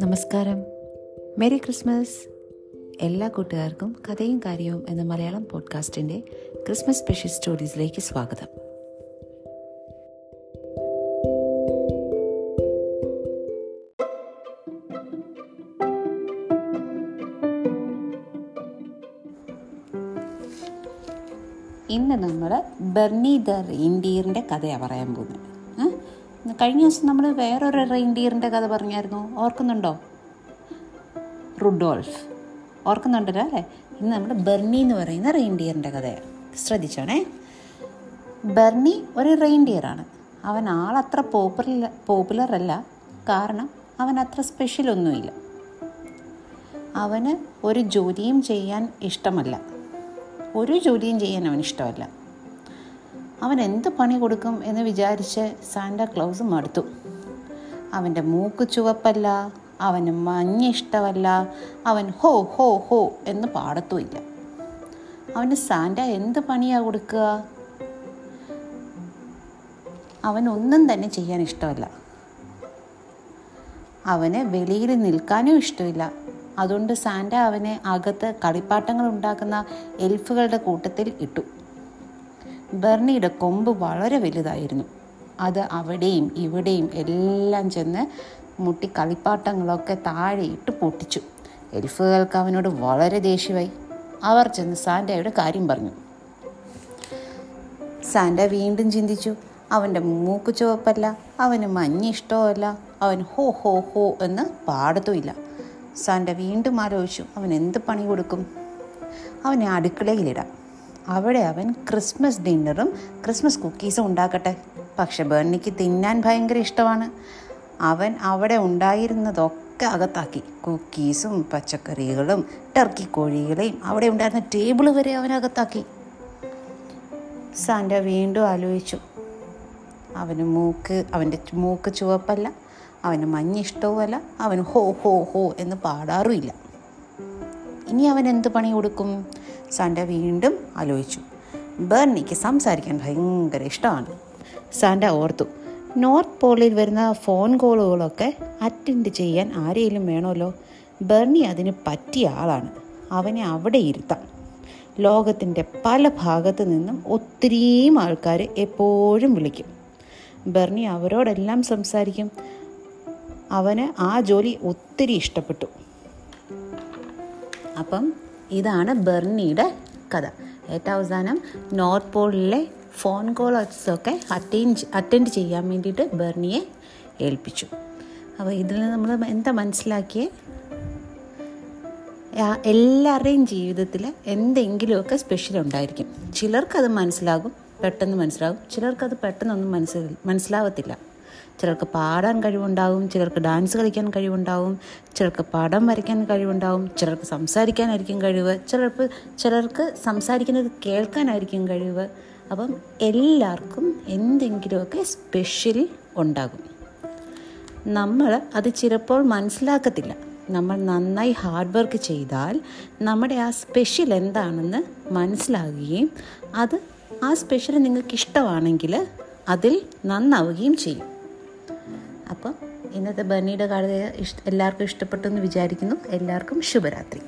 നമസ്കാരം. Merry Christmas എല്ലാ കൂട്ടുകാർക്കും കഥയും കാര്യവും എന്ന മലയാളം പോഡ്കാസ്റ്റിന്റെ ക്രിസ്മസ് സ്പെഷ്യൽ സ്റ്റോറീസിലേക്ക് സ്വാഗതം. ഇന്ന് നമ്മൾ ബെർണി ദ റെയിൻഡിയറിന്റെ കഥയാണ് പറയാൻ പോകുന്നത്? കഴിഞ്ഞ ദിവസം നമ്മൾ വേറൊരു റെയിൻഡിയറിന്റെ കഥ പറഞ്ഞായിരുന്നു. ഓർക്കുന്നുണ്ടോ? റുഡോൾഫ്. ഓർക്കുന്നുണ്ടല്ലോ അല്ലേ? ഇന്ന് നമ്മൾ ബെർണി എന്ന് പറയുന്ന റെയിൻഡിയറിന്റെ കഥയാണ് ശ്രദ്ധിച്ചോണേ. ബെർണി ഒരു റെയിൻഡിയറാണ് അവൻ ആളത്ര പോപ്പുലർ പോപ്പുലർ അല്ല. കാരണം അവൻ അത്ര സ്പെഷ്യൽ ഒന്നുമില്ല. അവന് ഒരു ജോലിയും ചെയ്യാൻ ഇഷ്ടമല്ല. ഒരു ജോലിയും ചെയ്യാൻ അവൻ ഇഷ്ടമല്ല. അവൻ എന്ത് പണി കൊടുക്കും എന്ന് വിചാരിച്ച് സാന്റ ക്ലൗസ് മടുത്തു. അവന്റെ മൂക്ക് ചുവപ്പല്ല അവന് മഞ്ഞ ഇഷ്ടമല്ല അവൻ ഹോ ഹോ ഹോ എന്ന് പാടത്തുമില്ല. അവന് സാന്റ എന്ത് പണിയാ കൊടുക്കുക? അവനൊന്നും തന്നെ ചെയ്യാൻ ഇഷ്ടമല്ല. അവന് വെളിയിൽ നിൽക്കാനും ഇഷ്ടമില്ല. അതുകൊണ്ട് സാന്റ അവനെ അകത്ത് കളിപ്പാട്ടങ്ങൾ ഉണ്ടാക്കുന്ന എൽഫുകളുടെ കൂട്ടത്തിൽ ഇട്ടു. ബെർണിയുടെ കൊമ്പ് വളരെ വലുതായിരുന്നു. അത് അവിടെയും ഇവിടെയും എല്ലാം ചെന്ന് മുട്ടി കളിപ്പാട്ടങ്ങളൊക്കെ താഴെയിട്ട് പൊട്ടിച്ചു. എൽഫുകൾക്ക് അവനോട് വളരെ ദേഷ്യമായി. അവർ ചെന്ന് സാൻഡയുടെ കാര്യം പറഞ്ഞു. സാൻഡ വീണ്ടും ചിന്തിച്ചു അവന്റെ മൂക്ക് ചുവപ്പല്ല അവന് മഞ്ഞ ഇഷ്ടമല്ല അവൻ ഹോ ഹോ ഹോ എന്ന് പാടത്തുമില്ല. സാൻഡ വീണ്ടും ആലോചിച്ചു അവൻ എന്ത് പണി കൊടുക്കും? അവനെ അടുക്കളയിലിടാം. അവിടെ അവൻ ക്രിസ്മസ് ഡിന്നറും ക്രിസ്മസ് കുക്കീസും ഉണ്ടാക്കട്ടെ. പക്ഷെ ബേണിക്ക് തിന്നാൻ ഭയങ്കര ഇഷ്ടമാണ്. അവൻ അവിടെ ഉണ്ടായിരുന്നതൊക്കെ അകത്താക്കി. കുക്കീസും പച്ചക്കറികളും ടർക്കി കോഴികളെയും അവിടെ ഉണ്ടായിരുന്ന ടേബിൾ വരെ അവൻ അകത്താക്കി. സാന്റ വീണ്ടും ആലോചിച്ചു. അവന് മൂക്ക് അവന്റെ മൂക്ക് ചുവപ്പല്ല അവന് മഞ്ഞ ഇഷ്ടവുമല്ല അവന് ഹോ ഹോ ഹോ എന്ന് പാടാറുമില്ല. ഇനി അവൻ എന്ത് പണി കൊടുക്കും? സാന്റ വീണ്ടും ആലോചിച്ചു. ബേർണിക്ക് സംസാരിക്കാൻ ഭയങ്കര ഇഷ്ടമാണ്. സാൻഡ ഓർത്തു നോർത്ത് പോളിൽ വരുന്ന ഫോൺ കോളുകളൊക്കെ അറ്റൻഡ് ചെയ്യാൻ ആരെങ്കിലും വേണമല്ലോ? ബെർണി അതിന് പറ്റിയ ആളാണ്. അവനെ അവിടെ ഇരുത്താം. ലോകത്തിന്റെ പല ഭാഗത്തു നിന്നും ഒത്തിരിയും ആൾക്കാർ എപ്പോഴും വിളിക്കും. ബെർണി അവരോടെല്ലാം സംസാരിക്കും. അവന് ആ ജോലി ഒത്തിരി ഇഷ്ടപ്പെട്ടു. അപ്പം ഇതാണ് ബെർണിയുടെ കഥ. ഏറ്റവും അവസാനം നോർത്ത് പോളിലെ ഫോൺ കോളൊക്കെ അറ്റൻഡ് അറ്റൻഡ് ചെയ്യാൻ വേണ്ടിയിട്ട് ബെർണിയെ ഏൽപ്പിച്ചു. അപ്പോൾ ഇതിൽ നിന്ന് നമ്മൾ എന്താ മനസ്സിലാക്കിയേ? എല്ലാവരുടെയും ജീവിതത്തിൽ എന്തെങ്കിലുമൊക്കെ സ്പെഷ്യൽ ഉണ്ടായിരിക്കും. ചിലർക്കത് മനസ്സിലാകും പെട്ടെന്ന് മനസ്സിലാകും. ചിലർക്കത് പെട്ടെന്നൊന്നും മനസ്സിൽ മനസ്സിലാവത്തില്ല. ചിലർക്ക് പാടാൻ കഴിവുണ്ടാവും ചിലർക്ക് ഡാൻസ് കളിക്കാൻ കഴിവുണ്ടാവും ചിലർക്ക് പടം വരയ്ക്കാൻ കഴിവുണ്ടാവും ചിലർക്ക് സംസാരിക്കാനായിരിക്കും കഴിവ് ചിലർക്ക് ചിലർക്ക് സംസാരിക്കുന്നത് കേൾക്കാനായിരിക്കും കഴിവ്. അപ്പം എല്ലാവർക്കും എന്തെങ്കിലുമൊക്കെ സ്പെഷ്യൽ ഉണ്ടാകും. നമ്മൾ അത് ചിലപ്പോൾ മനസ്സിലാക്കത്തില്ല. നമ്മൾ നന്നായി ഹാർഡ് വർക്ക് ചെയ്താൽ നമ്മുടെ ആ സ്പെഷ്യൽ എന്താണെന്ന് മനസ്സിലാകുകയും അത് ആ സ്പെഷ്യൽ നിങ്ങൾക്ക് ഇഷ്ടമാണെങ്കിൽ അതിൽ നന്നാവുകയും ചെയ്യും. അപ്പം ഇന്നത്തെ ബർണിയുടെ കഥ ഇഷ്ട എല്ലാവർക്കും ഇഷ്ടപ്പെട്ടു എന്ന് വിചാരിക്കുന്നു. എല്ലാവർക്കും ശുഭരാത്രി.